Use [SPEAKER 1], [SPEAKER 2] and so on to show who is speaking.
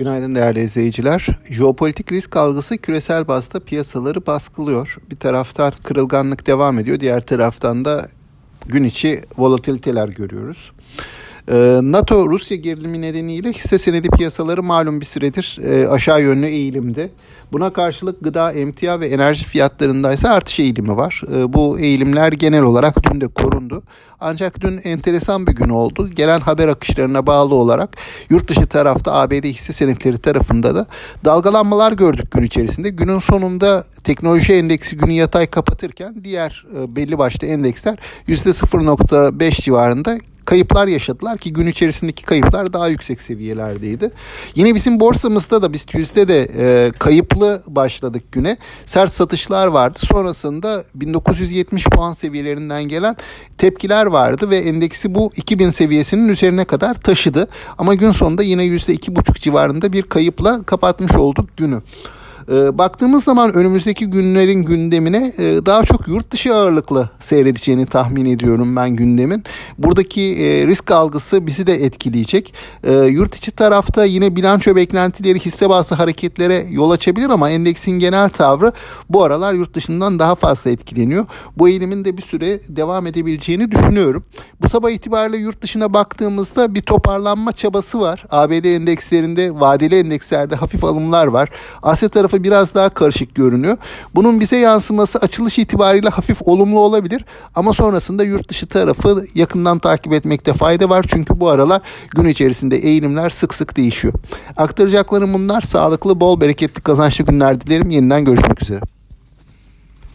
[SPEAKER 1] Günaydın değerli izleyiciler. Jeopolitik risk algısı küresel bazda piyasaları baskılıyor. Bir taraftan kırılganlık devam ediyor, diğer taraftan da gün içi volatiliteler görüyoruz. Ee, NATO-Rusya gerilimi nedeniyle hisse senedi piyasaları malum bir süredir e, aşağı yönlü eğilimde. Buna karşılık gıda, emtia ve enerji fiyatlarında ise artış eğilimi var. Ee, bu eğilimler genel olarak dün de korundu. Ancak dün enteresan bir gün oldu. Gelen haber akışlarına bağlı olarak yurt dışı tarafta ABD hisse senetleri tarafında da dalgalanmalar gördük gün içerisinde. Günün sonunda teknoloji endeksi günü yatay kapatırken diğer e, belli başlı endeksler %0.5 civarında kayıplar yaşadılar ki gün içerisindeki kayıplar daha yüksek seviyelerdeydi. Yine bizim borsamızda da biz yüzde de e, kayıplı başladık güne. Sert satışlar vardı. Sonrasında 1970 puan seviyelerinden gelen tepkiler vardı ve endeksi bu 2000 seviyesinin üzerine kadar taşıdı. Ama gün sonunda yine yüzde iki buçuk civarında bir kayıpla kapatmış olduk günü. E, baktığımız zaman önümüzdeki günlerin gündemine e, daha çok yurt dışı ağırlıklı seyredeceğini tahmin ediyorum ben gündemin. Buradaki e, risk algısı bizi de etkileyecek. E, yurt içi tarafta yine bilanço beklentileri hisse bazlı hareketlere yol açabilir ama endeksin genel tavrı bu aralar yurt dışından daha fazla etkileniyor. Bu eğilimin de bir süre devam edebileceğini düşünüyorum. Bu sabah itibariyle yurt dışına baktığımızda bir toparlanma çabası var. ABD endekslerinde, vadeli endekslerde hafif alımlar var. Asya tarafı biraz daha karışık görünüyor. Bunun bize yansıması açılış itibariyle hafif olumlu olabilir ama sonrasında yurt dışı tarafı yakından takip etmekte fayda var. Çünkü bu aralar gün içerisinde eğilimler sık sık değişiyor. Aktaracaklarım bunlar. Sağlıklı, bol, bereketli, kazançlı günler dilerim. Yeniden görüşmek üzere.